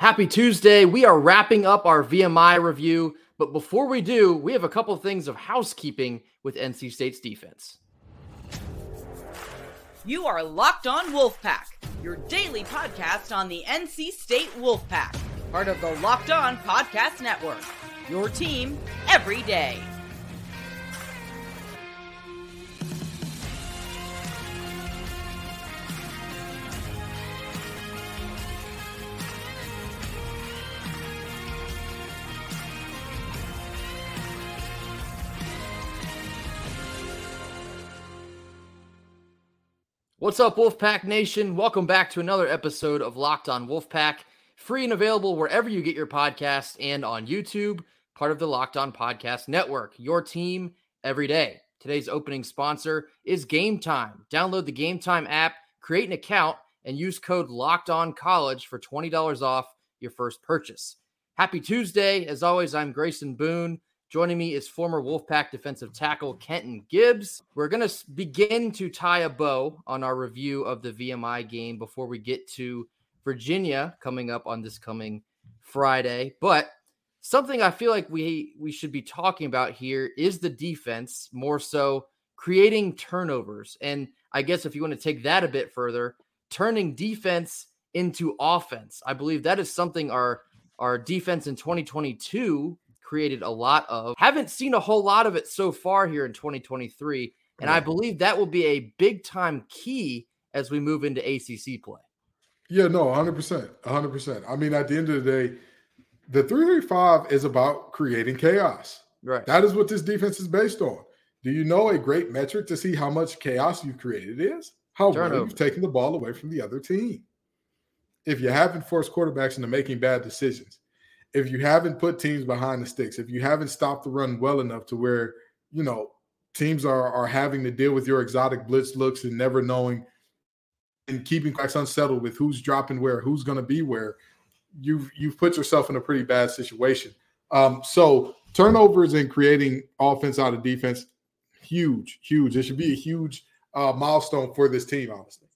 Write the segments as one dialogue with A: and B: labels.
A: Happy Tuesday. We are wrapping up our VMI review, but before we do, we have a couple of things of housekeeping with NC State's defense.
B: You are Locked On Wolfpack, your daily podcast on the NC State Wolfpack, part of the Locked On Podcast Network. Your team every day.
A: What's up, Wolfpack Nation? Welcome back to another episode of Locked On Wolfpack, free and available wherever you get your podcasts and on YouTube, part of the Locked On Podcast Network, your team every day. Today's opening sponsor is Game Time. Download the Game Time app, create an account, and use code Locked On College for $20 off your first purchase. Happy Tuesday. As always, I'm Grayson Boone. Joining me is former Wolfpack defensive tackle Kenton Gibbs. We're going to begin to tie a bow on our review of the VMI game before we get to Virginia coming up on this coming Friday. But something I feel like we we should be talking about here is the defense, more so creating turnovers. And I guess if you want to take that a bit further, turning defense into offense. I believe that is something our our defense in 2022 created a lot of. Haven't seen a whole lot of it so far here in 2023. And I believe that will be a big time key as we move into ACC play.
C: Yeah, no, 100%. 100%. I mean, at the end of the day, the 335 is about creating chaos.
A: Right.
C: That is what this defense is based on. Do you know a great metric to see how much chaos you've created is? How well you've taken the ball away from the other team. If you haven't forced quarterbacks into making bad decisions, if you haven't put teams behind the sticks, if you haven't stopped the run well enough to where, you know, teams are are having to deal with your exotic blitz looks and never knowing and keeping quacks unsettled with who's dropping where, who's going to be where, you've you've put yourself in a pretty bad situation. Um, so turnovers and creating offense out of defense, huge, huge. It should be a huge uh, milestone for this team, honestly.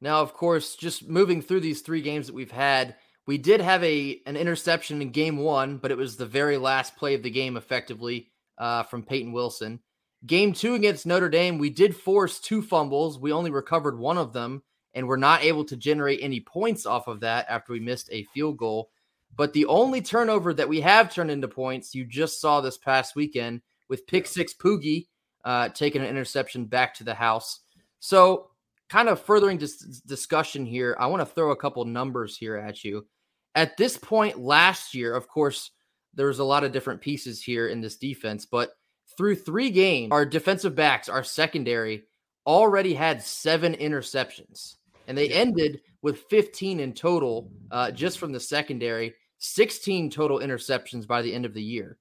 A: Now, of course, just moving through these three games that we've had, we did have a an interception in game one, but it was the very last play of the game, effectively uh, from Peyton Wilson. Game two against Notre Dame, we did force two fumbles. We only recovered one of them, and we're not able to generate any points off of that after we missed a field goal. But the only turnover that we have turned into points, you just saw this past weekend with pick six Poogie uh, taking an interception back to the house. So, kind of furthering this discussion here, I want to throw a couple numbers here at you. At this point last year, of course, there was a lot of different pieces here in this defense, but through three games, our defensive backs, our secondary, already had seven interceptions, and they ended with 15 in total uh, just from the secondary, 16 total interceptions by the end of the year.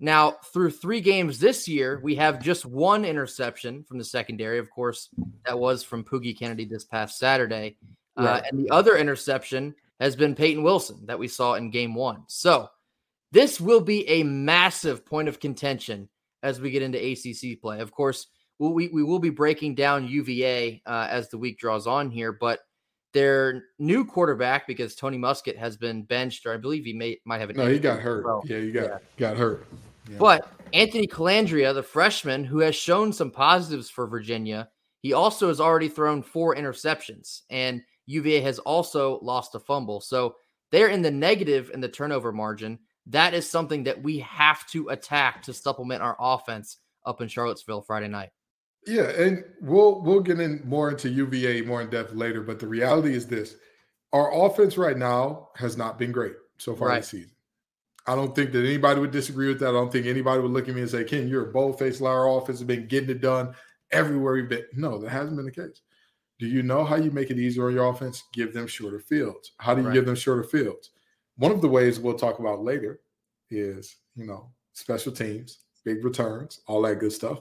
A: Now, through three games this year, we have just one interception from the secondary. Of course, that was from Poogie Kennedy this past Saturday. Uh, right. Uh, and the other interception has been Peyton Wilson that we saw in game one. So this will be a massive point of contention as we get into ACC play. Of course, we, we will be breaking down UVA uh, as the week draws on here, but their new quarterback, because Tony Muskett has been benched, or I believe he may might have an.
C: No, he got hurt. Well. Yeah, he got yeah. got hurt.
A: Yeah. But Anthony Colandrea, the freshman who has shown some positives for Virginia, he also has already thrown four interceptions. And UVA has also lost a fumble. So they're in the negative in the turnover margin. That is something that we have to attack to supplement our offense up in Charlottesville Friday night.
C: Yeah, and we'll we'll get in more into UVA more in depth later, but the reality is this. Our offense right now has not been great so far right. this season. I don't think that anybody would disagree with that. I don't think anybody would look at me and say, Ken, you're a bold faced liar. Our offense has been getting it done everywhere we've been. No, that hasn't been the case. Do you know how you make it easier on your offense? Give them shorter fields. How do you right. give them shorter fields? One of the ways we'll talk about later is, you know, special teams, big returns, all that good stuff.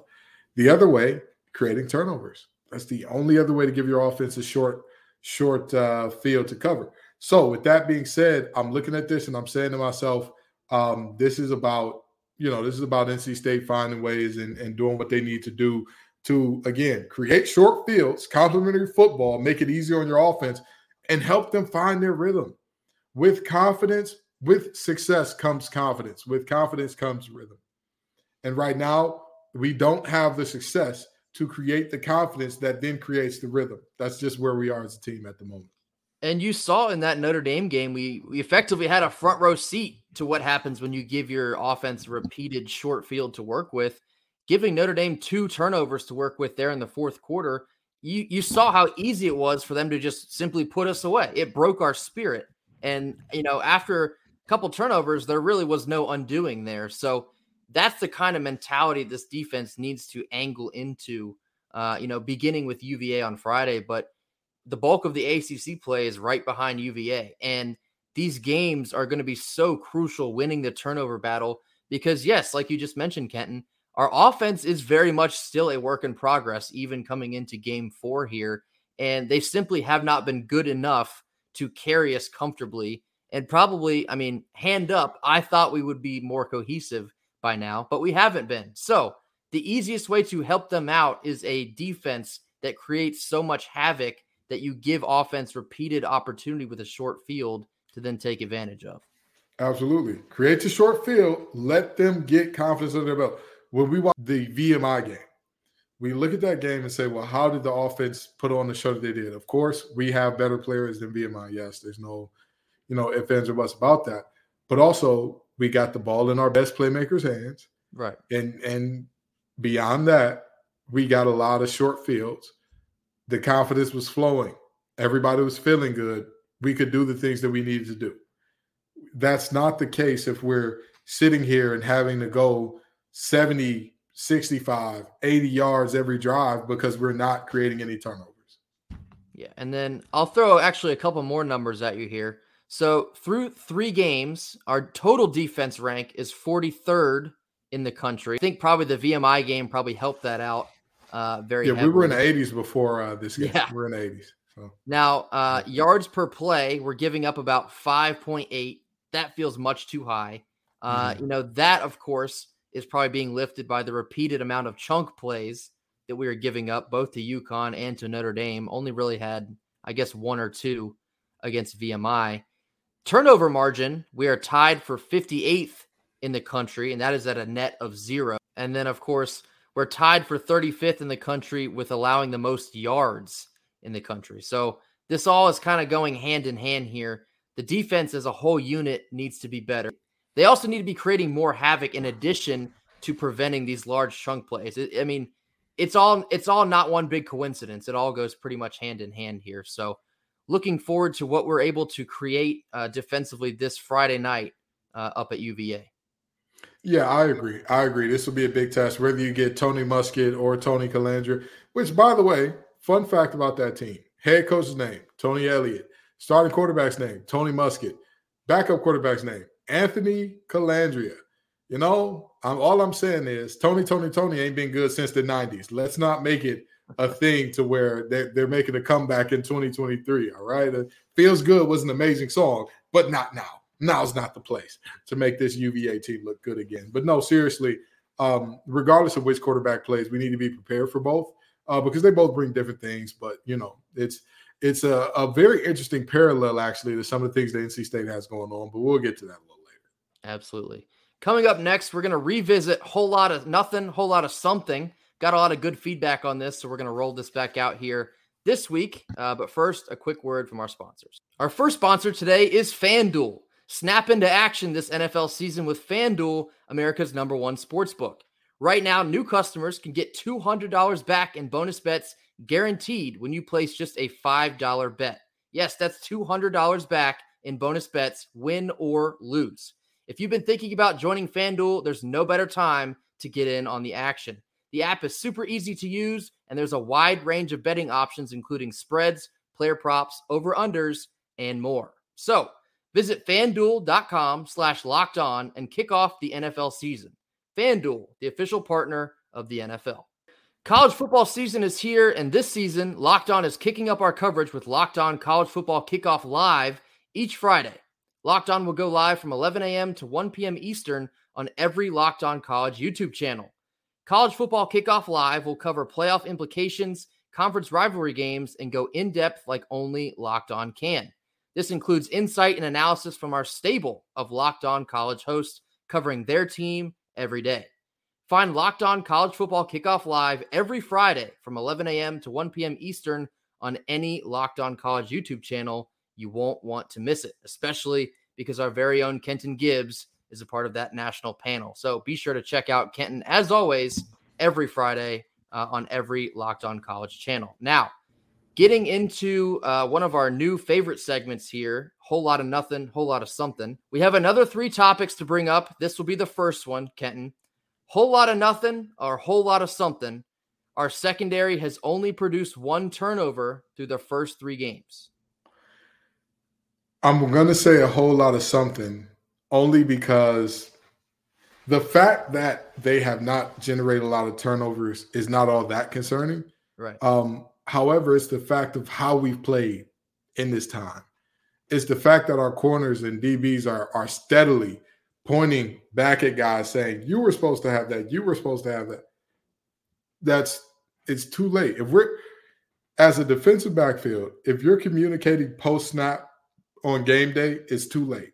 C: The other way, creating turnovers. That's the only other way to give your offense a short, short uh, field to cover. So, with that being said, I'm looking at this and I'm saying to myself, um, this is about, you know, this is about NC State finding ways and, and doing what they need to do to again create short fields, complementary football, make it easier on your offense, and help them find their rhythm. with confidence, with success comes confidence. With confidence comes rhythm. And right now, we don't have the success to create the confidence that then creates the rhythm. That's just where we are as a team at the moment.
A: And you saw in that Notre Dame game, we we effectively had a front row seat to what happens when you give your offense repeated short field to work with. Giving Notre Dame two turnovers to work with there in the fourth quarter, you you saw how easy it was for them to just simply put us away. It broke our spirit. And you know, after a couple turnovers, there really was no undoing there. So that's the kind of mentality this defense needs to angle into. Uh, you know, beginning with UVA on Friday, but the bulk of the ACC play is right behind UVA, and these games are going to be so crucial winning the turnover battle because yes, like you just mentioned, Kenton, our offense is very much still a work in progress, even coming into Game Four here, and they simply have not been good enough to carry us comfortably. And probably, I mean, hand up, I thought we would be more cohesive by now, but we haven't been. So the easiest way to help them out is a defense that creates so much havoc that you give offense repeated opportunity with a short field to then take advantage of.
C: Absolutely. Create a short field, let them get confidence under their belt. When we watch the VMI game, we look at that game and say, well, how did the offense put on the show that they did? Of course, we have better players than VMI. Yes, there's no, you know, if ands or buts about that. But also, we got the ball in our best playmakers' hands.
A: Right.
C: And and beyond that, we got a lot of short fields. The confidence was flowing. Everybody was feeling good. We could do the things that we needed to do. That's not the case if we're sitting here and having to go 70, 65, 80 yards every drive because we're not creating any turnovers.
A: Yeah. And then I'll throw actually a couple more numbers at you here. So through three games, our total defense rank is 43rd in the country. I think probably the VMI game probably helped that out uh, very.
C: Yeah,
A: heavily.
C: we were in the 80s before uh, this game.
A: Yeah.
C: we're in the 80s. So.
A: Now, uh, yards per play, we're giving up about 5.8. That feels much too high. Uh,
C: Mm-hmm.
A: You know, that, of course, is probably being lifted by the repeated amount of chunk plays that we are giving up, both to UConn and to Notre Dame. Only really had, I guess, one or two against VMI. Turnover margin, we are tied for 58th in the country, and that is at a net of zero. And then, of course, we're tied for 35th in the country with allowing the most yards in the country. So this all is kind of going hand in hand here. The defense as a whole unit needs to be better. They also need to be creating more havoc in addition to preventing these large chunk plays. I mean, it's all it's all not one big coincidence. It all goes pretty much hand in hand here. So looking forward to what we're able to create uh, defensively this Friday night uh, up at UVA.
C: Yeah, I agree. I agree. This will be a big test, whether you get Tony Muskett or Tony Colandrea, which, by the way, fun fact about that team head coach's name, Tony Elliott, starting quarterback's name, Tony Muskett, backup quarterback's name, Anthony Colandrea. You know, I'm, all I'm saying is Tony, Tony, Tony ain't been good since the 90s. Let's not make it a thing to where they're, they're making a comeback in 2023. All right. Feels Good was an amazing song, but not now. Now's not the place to make this UVA team look good again. But no, seriously, um, regardless of which quarterback plays, we need to be prepared for both uh, because they both bring different things. But you know, it's it's a, a very interesting parallel actually to some of the things that NC State has going on. But we'll get to that.
A: Absolutely. Coming up next, we're going to revisit whole lot of nothing, whole lot of something. Got a lot of good feedback on this, so we're going to roll this back out here this week. Uh, but first, a quick word from our sponsors. Our first sponsor today is FanDuel. Snap into action this NFL season with FanDuel, America's number one sports book. Right now, new customers can get $200 back in bonus bets guaranteed when you place just a $5 bet. Yes, that's $200 back in bonus bets, win or lose. If you've been thinking about joining FanDuel, there's no better time to get in on the action. The app is super easy to use, and there's a wide range of betting options, including spreads, player props, over unders, and more. So visit fanduel.com slash locked on and kick off the NFL season. FanDuel, the official partner of the NFL. College football season is here, and this season, Locked On is kicking up our coverage with Locked On College Football Kickoff Live each Friday. Locked On will go live from 11 a.m. to 1 p.m. Eastern on every Locked On College YouTube channel. College Football Kickoff Live will cover playoff implications, conference rivalry games, and go in depth like only Locked On can. This includes insight and analysis from our stable of Locked On College hosts covering their team every day. Find Locked On College Football Kickoff Live every Friday from 11 a.m. to 1 p.m. Eastern on any Locked On College YouTube channel. You won't want to miss it, especially because our very own Kenton Gibbs is a part of that national panel. So be sure to check out Kenton, as always, every Friday uh, on every Locked On College channel. Now, getting into uh, one of our new favorite segments here whole lot of nothing, whole lot of something. We have another three topics to bring up. This will be the first one, Kenton. Whole lot of nothing or whole lot of something. Our secondary has only produced one turnover through the first three games.
C: I'm going to say a whole lot of something only because the fact that they have not generated a lot of turnovers is not all that concerning.
A: Right.
C: Um, however, it's the fact of how we've played in this time. It's the fact that our corners and DBs are are steadily pointing back at guys saying, You were supposed to have that, you were supposed to have that. That's it's too late. If we're as a defensive backfield, if you're communicating post snap on game day, it's too late.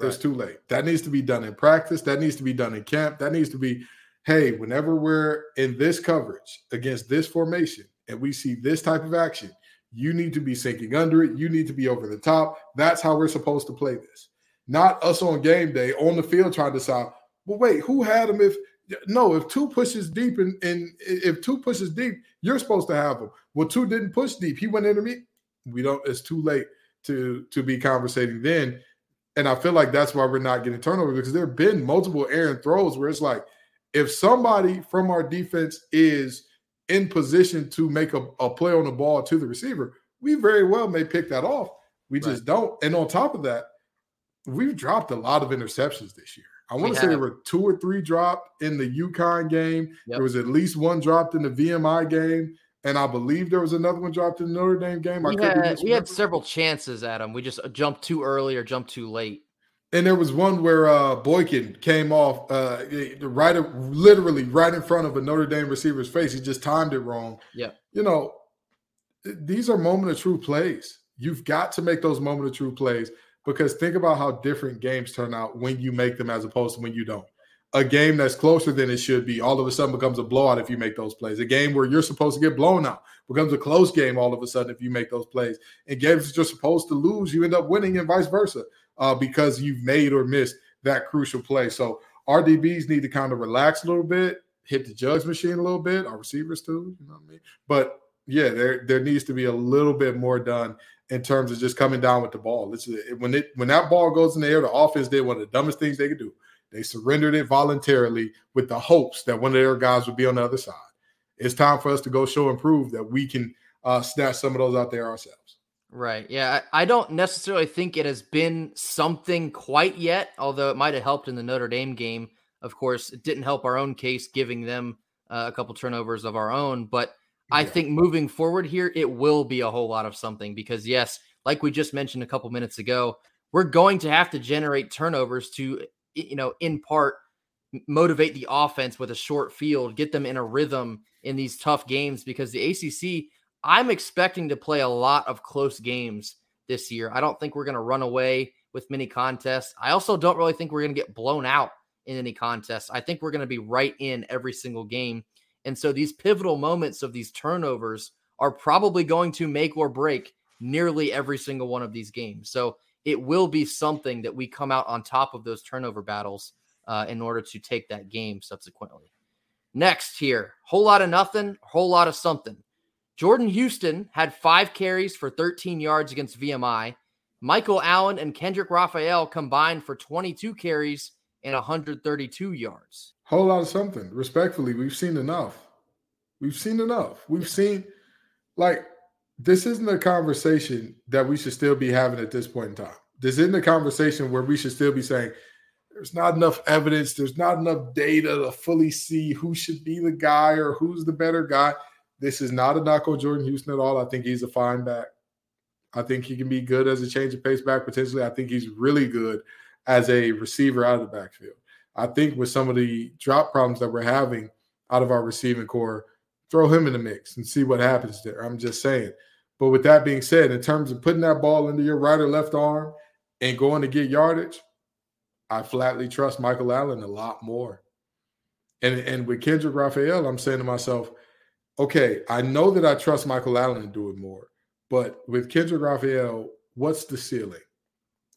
C: Right. It's too late. That needs to be done in practice. That needs to be done in camp. That needs to be, hey, whenever we're in this coverage against this formation and we see this type of action, you need to be sinking under it. You need to be over the top. That's how we're supposed to play this. Not us on game day on the field trying to decide, well, wait, who had him if no, if two pushes deep and, and if two pushes deep, you're supposed to have him. Well, two didn't push deep. He went into me. We don't, it's too late to to be conversating then. And I feel like that's why we're not getting turnover because there have been multiple errant throws where it's like, if somebody from our defense is in position to make a, a play on the ball to the receiver, we very well may pick that off. We just don't. And on top of that, we've dropped a lot of interceptions this year. I want to say there were two or three dropped in the UConn game. Yep. There was at least one dropped in the VMI game. And I believe there was another one dropped in the Notre Dame game.
A: We, had, we had several chances at him. We just jumped too early or jumped too late.
C: And there was one where uh, Boykin came off uh, right, literally right in front of a Notre Dame receiver's face. He just timed it wrong.
A: Yeah.
C: You know, these are moment of true plays. You've got to make those moment of true plays because think about how different games turn out when you make them as opposed to when you don't a game that's closer than it should be all of a sudden becomes a blowout if you make those plays. A game where you're supposed to get blown out becomes a close game all of a sudden if you make those plays. And games you're supposed to lose, you end up winning and vice versa uh, because you've made or missed that crucial play. So RDBs need to kind of relax a little bit, hit the Jugs machine a little bit, our receivers too, you know what I mean? But yeah, there there needs to be a little bit more done in terms of just coming down with the ball. It's, when it when that ball goes in the air, the offense did one of the dumbest things they could do they surrendered it voluntarily with the hopes that one of their guys would be on the other side. It's time for us to go show and prove that we can uh, snatch some of those out there ourselves.
A: Right. Yeah. I don't necessarily think it has been something quite yet, although it might have helped in the Notre Dame game. Of course, it didn't help our own case, giving them uh, a couple turnovers of our own. But yeah. I think moving forward here, it will be a whole lot of something because, yes, like we just mentioned a couple minutes ago, we're going to have to generate turnovers to you know, in part motivate the offense with a short field, get them in a rhythm in these tough games because the ACC, I'm expecting to play a lot of close games this year. I don't think we're going to run away with many contests. I also don't really think we're going to get blown out in any contest. I think we're going to be right in every single game. And so these pivotal moments of these turnovers are probably going to make or break nearly every single one of these games. So it will be something that we come out on top of those turnover battles uh, in order to take that game subsequently. Next, here, whole lot of nothing, whole lot of something. Jordan Houston had five carries for 13 yards against VMI. Michael Allen and Kendrick Raphael combined for 22 carries and 132 yards.
C: Whole lot of something. Respectfully, we've seen enough. We've seen enough. We've seen, like, this isn't a conversation that we should still be having at this point in time. This isn't a conversation where we should still be saying there's not enough evidence, there's not enough data to fully see who should be the guy or who's the better guy. This is not a knock on Jordan Houston at all. I think he's a fine back. I think he can be good as a change of pace back potentially. I think he's really good as a receiver out of the backfield. I think with some of the drop problems that we're having out of our receiving core, throw him in the mix and see what happens there. I'm just saying. But with that being said, in terms of putting that ball into your right or left arm and going to get yardage, I flatly trust Michael Allen a lot more. And and with Kendrick Raphael, I'm saying to myself, okay, I know that I trust Michael Allen to do it more, but with Kendrick Raphael, what's the ceiling?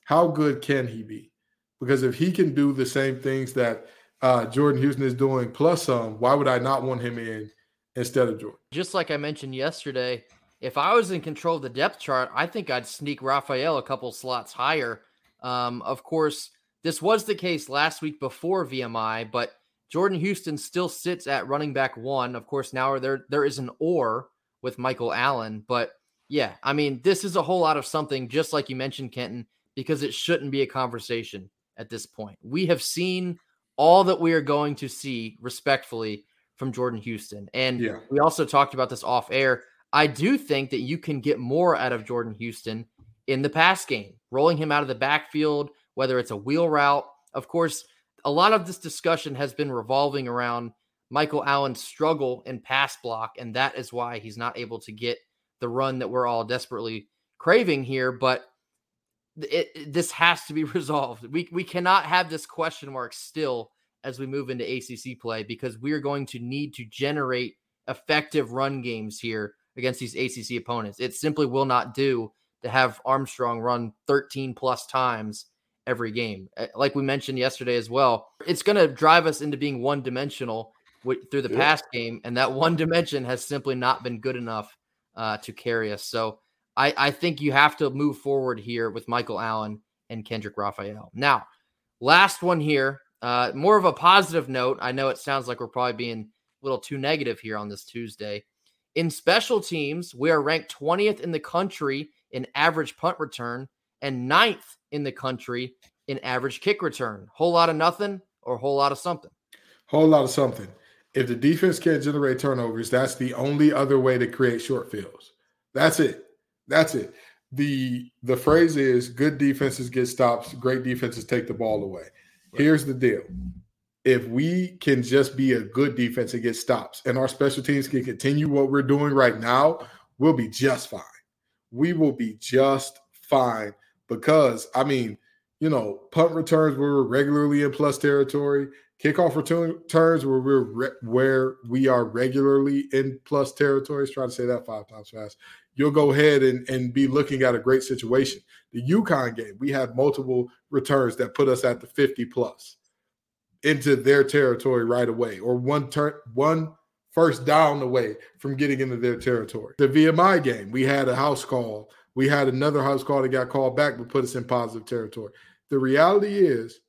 C: How good can he be? Because if he can do the same things that uh, Jordan Houston is doing plus some, why would I not want him in instead of Jordan?
A: Just like I mentioned yesterday, if I was in control of the depth chart, I think I'd sneak Raphael a couple slots higher. Um, of course, this was the case last week before VMI, but Jordan Houston still sits at running back one. Of course, now there there is an or with Michael Allen, but yeah, I mean, this is a whole lot of something, just like you mentioned, Kenton, because it shouldn't be a conversation at this point. We have seen all that we are going to see respectfully from Jordan Houston. And yeah. we also talked about this off air. I do think that you can get more out of Jordan Houston in the pass game, rolling him out of the backfield, whether it's a wheel route. Of course, a lot of this discussion has been revolving around Michael Allen's struggle in pass block, and that is why he's not able to get the run that we're all desperately craving here. But it, this has to be resolved. We we cannot have this question mark still as we move into ACC play because we are going to need to generate effective run games here against these ACC opponents. It simply will not do to have Armstrong run 13 plus times every game. Eh, like we mentioned yesterday as well, it's going to drive us into being one dimensional through the yeah. pass game, and that one dimension has simply not been good enough uh, to carry us. So I, I think you have to move forward here with Michael Allen and Kendrick Raphael. Now, last one here, uh, more of a positive note. I know it sounds like we're probably being a little too negative here on this Tuesday. In special teams, we are ranked 20th in the country in average punt return and ninth in the country in average kick return. Whole lot of nothing or whole lot of something.
C: Whole lot of something. If the defense can't generate turnovers, that's the only other way to create short fields. That's it. That's it. The the phrase is good defenses get stops, great defenses take the ball away. Here's the deal if we can just be a good defense and get stops and our special teams can continue what we're doing right now, we'll be just fine. We will be just fine because, I mean, you know, punt returns where we're regularly in plus territory, kickoff returns where we're re- where we are regularly in plus territories. Try to say that five times fast. You'll go ahead and, and be looking at a great situation. The UConn game, we had multiple returns that put us at the 50 plus into their territory right away, or one turn one first down away from getting into their territory. The VMI game, we had a house call. We had another house call that got called back, but put us in positive territory. The reality is,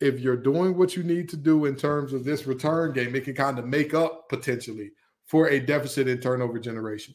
C: if you're doing what you need to do in terms of this return game, it can kind of make up potentially for a deficit in turnover generation.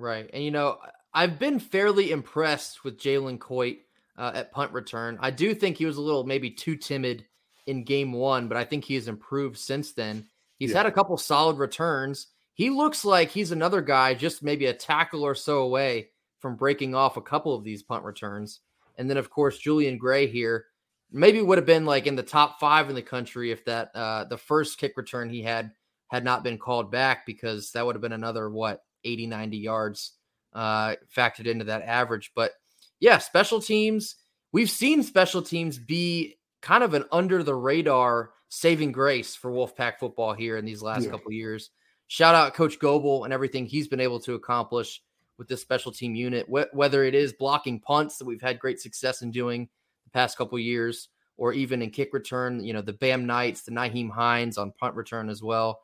A: Right. And, you know, I've been fairly impressed with Jalen Coit uh, at punt return. I do think he was a little maybe too timid in game one, but I think he has improved since then. He's yeah. had a couple solid returns. He looks like he's another guy, just maybe a tackle or so away from breaking off a couple of these punt returns. And then, of course, Julian Gray here maybe would have been like in the top five in the country if that uh, the first kick return he had had not been called back because that would have been another what 80 90 yards uh, factored into that average but yeah special teams we've seen special teams be kind of an under the radar saving grace for Wolfpack football here in these last yeah. couple years. Shout out Coach Goebel and everything he's been able to accomplish with this special team unit, Wh- whether it is blocking punts that we've had great success in doing the past couple years, or even in kick return, you know, the Bam Knights, the Nyheim Hines on punt return as well.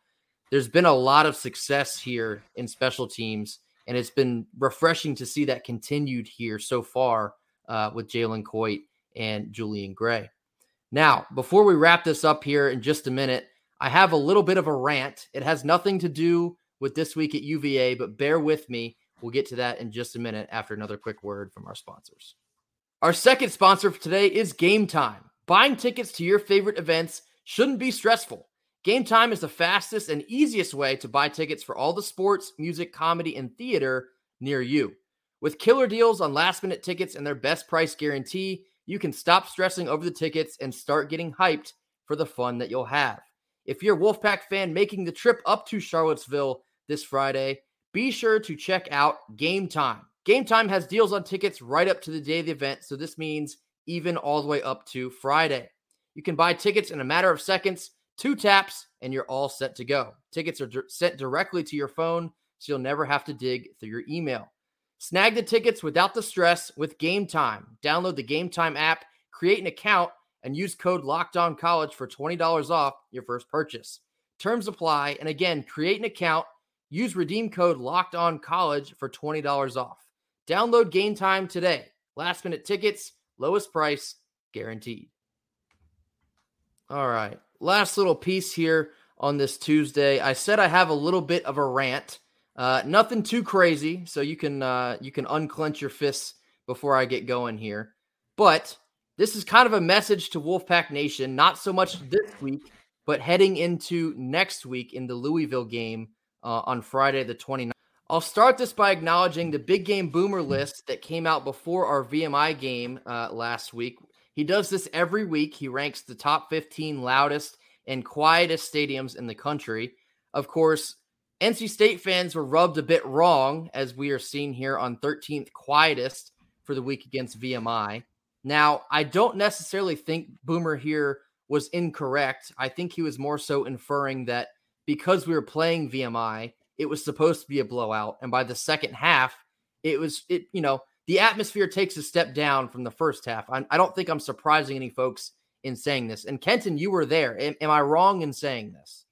A: There's been a lot of success here in special teams, and it's been refreshing to see that continued here so far uh, with Jalen Coit and Julian Gray. Now, before we wrap this up here in just a minute, I have a little bit of a rant. It has nothing to do with this week at UVA, but bear with me. We'll get to that in just a minute after another quick word from our sponsors. Our second sponsor for today is Game Time. Buying tickets to your favorite events shouldn't be stressful. Game Time is the fastest and easiest way to buy tickets for all the sports, music, comedy, and theater near you. With killer deals on last minute tickets and their best price guarantee, you can stop stressing over the tickets and start getting hyped for the fun that you'll have. If you're a Wolfpack fan making the trip up to Charlottesville this Friday, be sure to check out Game Time. Game Time has deals on tickets right up to the day of the event, so this means even all the way up to Friday. You can buy tickets in a matter of seconds, two taps, and you're all set to go. Tickets are sent directly to your phone, so you'll never have to dig through your email. Snag the tickets without the stress with Game Time. Download the Game Time app, create an account, and use code Locked On College for $20 off your first purchase. Terms apply, and again, create an account, use redeem code Locked On College for $20 off. Download Game Time today. Last minute tickets, lowest price guaranteed. All right. Last little piece here on this Tuesday. I said I have a little bit of a rant. Uh, nothing too crazy, so you can uh, you can unclench your fists before I get going here. But this is kind of a message to Wolfpack Nation, not so much this week, but heading into next week in the Louisville game uh, on Friday the 29th. I'll start this by acknowledging the big game boomer list that came out before our VMI game uh, last week. He does this every week. He ranks the top 15 loudest and quietest stadiums in the country. Of course, NC State fans were rubbed a bit wrong, as we are seeing here on 13th quietest for the week against VMI. Now, I don't necessarily think Boomer here was incorrect. I think he was more so inferring that because we were playing VMI, it was supposed to be a blowout. And by the second half, it was, it, you know, the atmosphere takes a step down from the first half. I, I don't think I'm surprising any folks in saying this. And Kenton, you were there. Am, am I wrong in saying this?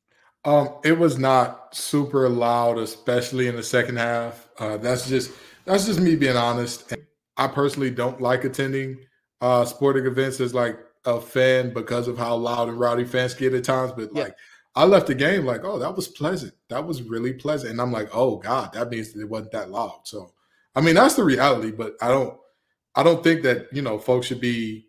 C: Um, it was not super loud, especially in the second half. Uh, that's just that's just me being honest. I personally don't like attending uh, sporting events as like a fan because of how loud and rowdy fans get at times. But yeah. like, I left the game like, oh, that was pleasant. That was really pleasant. And I'm like, oh God, that means that it wasn't that loud. So I mean, that's the reality, but I don't I don't think that, you know, folks should be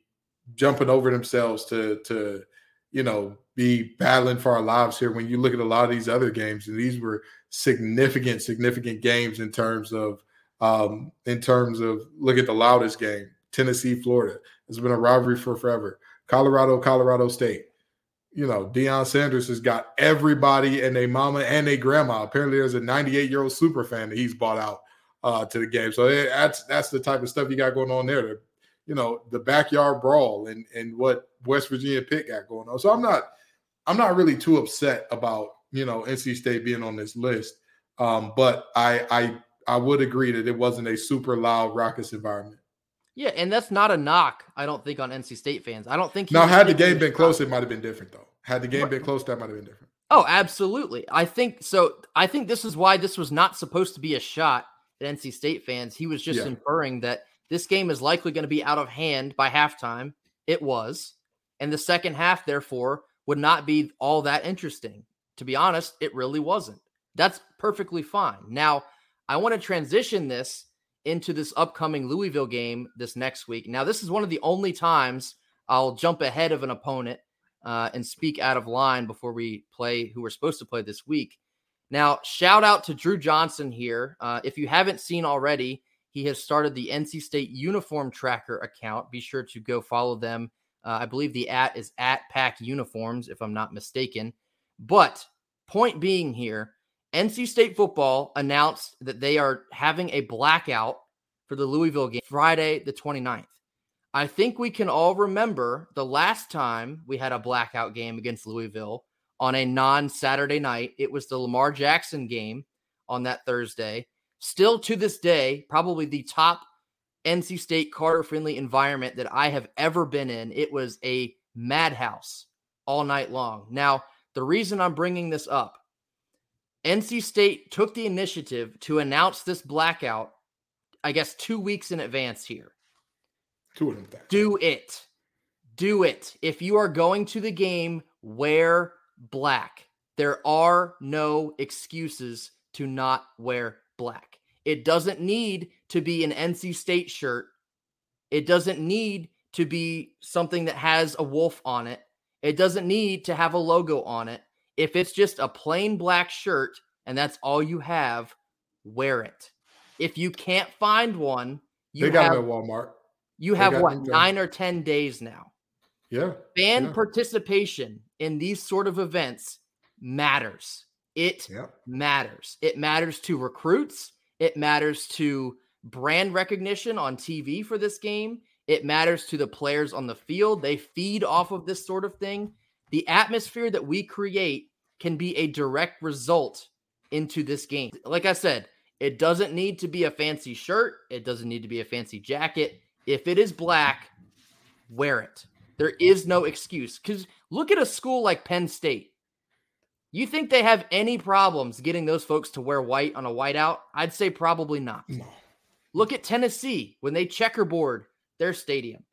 C: jumping over themselves to to, you know, be battling for our lives here when you look at a lot of these other games and these were significant significant games in terms of um in terms of look at the loudest game tennessee florida. It's been a rivalry for forever. Colorado colorado state. You know Deion sanders has got everybody and a mama and a grandma. Apparently there's a 98 year old super fan that he's bought out uh, to the game. So it, that's that's the type of stuff you got going on there. The, you know, the backyard brawl and and what West Virginia Pitt got going on. So I'm not I'm not really too upset about you know NC State being on this list. Um, but I I I would agree that it wasn't a super loud raucous environment.
A: Yeah, and that's not a knock. I don't think on NC State fans. I don't think.
C: Now, had the game been close, it might have been different though. Had the game been close, that might have been different.
A: Oh, absolutely. I think so. I think this is why this was not supposed to be a shot NC State fans. He was just yeah. inferring that this game is likely going to be out of hand by halftime. It was. And the second half, therefore, would not be all that interesting. To be honest, it really wasn't. That's perfectly fine. Now, I want to transition this into this upcoming Louisville game this next week. Now, this is one of the only times I'll jump ahead of an opponent uh, and speak out of line before we play who we're supposed to play this week. Now, shout out to Drew Johnson here. Uh, if you haven't seen already, he has started the NC State Uniform Tracker account. Be sure to go follow them. Uh, I believe the at is at Pack Uniforms, if I'm not mistaken. But point being here, NC State football announced that they are having a blackout for the Louisville game Friday, the 29th. I think we can all remember the last time we had a blackout game against Louisville on a non Saturday night. It was the Lamar Jackson game on that Thursday. Still to this day, probably the top NC State Carter-Finley environment that I have ever been in. It was a madhouse all night long. Now, the reason I'm bringing this up, NC State took the initiative to announce this blackout, I guess, two weeks in advance here.
C: Do it.
A: Do it. Do it. If you are going to the game, wear black. There are no excuses to not wear black. It doesn't need to be an NC State shirt. It doesn't need to be something that has a wolf on it. It doesn't need to have a logo on it. If it's just a plain black shirt and that's all you have, wear it. If you can't find one, you
C: they got
A: have,
C: them at Walmart.
A: You have what nine or ten days now.
C: Yeah.
A: Fan
C: yeah.
A: participation in these sort of events matters. It yep. matters. It matters to recruits. It matters to brand recognition on TV for this game. It matters to the players on the field. They feed off of this sort of thing. The atmosphere that we create can be a direct result into this game. Like I said, it doesn't need to be a fancy shirt, it doesn't need to be a fancy jacket. If it is black, wear it. There is no excuse. Because look at a school like Penn State. You think they have any problems getting those folks to wear white on a whiteout? I'd say probably not. No. Look at Tennessee when they checkerboard their stadium.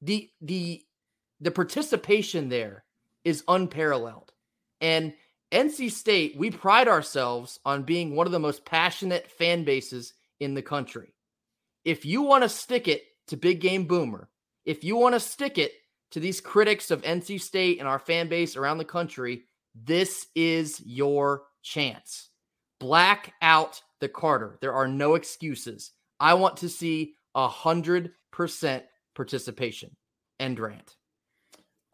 A: The the the participation there is unparalleled. And NC State, we pride ourselves on being one of the most passionate fan bases in the country. If you want to stick it to Big Game Boomer, if you want to stick it to these critics of NC State and our fan base around the country, this is your chance. Black out the Carter. There are no excuses. I want to see a hundred percent participation. End rant.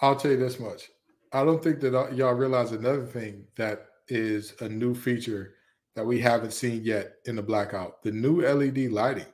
C: I'll tell you this much. I don't think that uh, y'all realize another thing that is a new feature that we haven't seen yet in the blackout. The new LED lighting.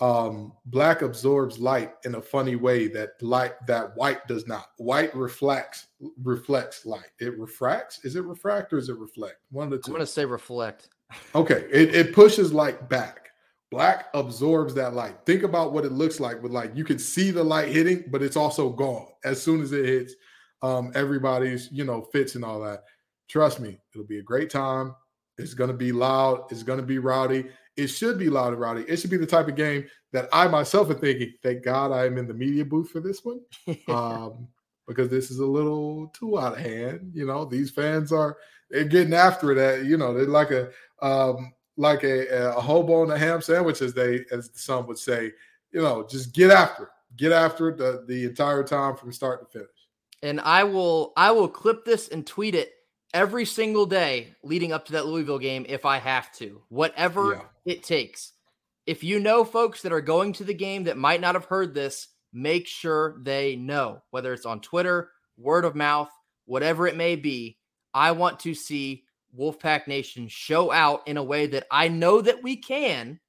C: Um, black absorbs light in a funny way that light that white does not. White reflects reflects light. It refracts. Is it refract or is it reflect?
A: One of the two. I'm gonna say reflect.
C: Okay, it, it pushes light back. Black absorbs that light. Think about what it looks like with like You can see the light hitting, but it's also gone as soon as it hits. Um, everybody's you know fits and all that. Trust me, it'll be a great time. It's gonna be loud. It's gonna be rowdy. It should be loud and rowdy. It should be the type of game that I myself am thinking, thank God I am in the media booth for this one. um, because this is a little too out of hand. You know, these fans are they're getting after it at, you know, they're like a um like a, a hobo on a ham sandwich, as they as some would say, you know, just get after it. Get after it the, the entire time from start to finish.
A: And I will I will clip this and tweet it every single day leading up to that Louisville game if I have to, whatever yeah. it takes. If you know folks that are going to the game that might not have heard this, make sure they know, whether it's on Twitter, word of mouth, whatever it may be. I want to see Wolfpack Nation show out in a way that I know that we can.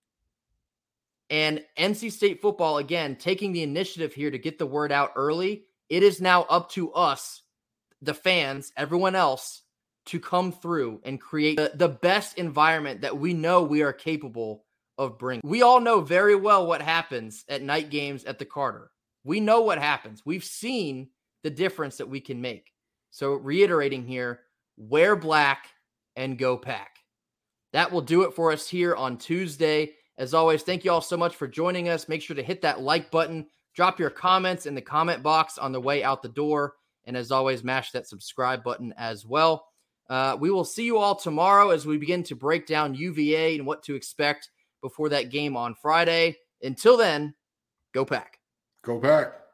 A: And NC State football, again, taking the initiative here to get the word out early. It is now up to us, the fans, everyone else, to come through and create the, the best environment that we know we are capable of bringing. We all know very well what happens at night games at the Carter. We know what happens. We've seen the difference that we can make. So, reiterating here, wear black and go pack. That will do it for us here on Tuesday. As always, thank you all so much for joining us. Make sure to hit that like button, drop your comments in the comment box on the way out the door. And as always, mash that subscribe button as well. Uh, we will see you all tomorrow as we begin to break down UVA and what to expect before that game on Friday. Until then, go pack.
C: Go pack.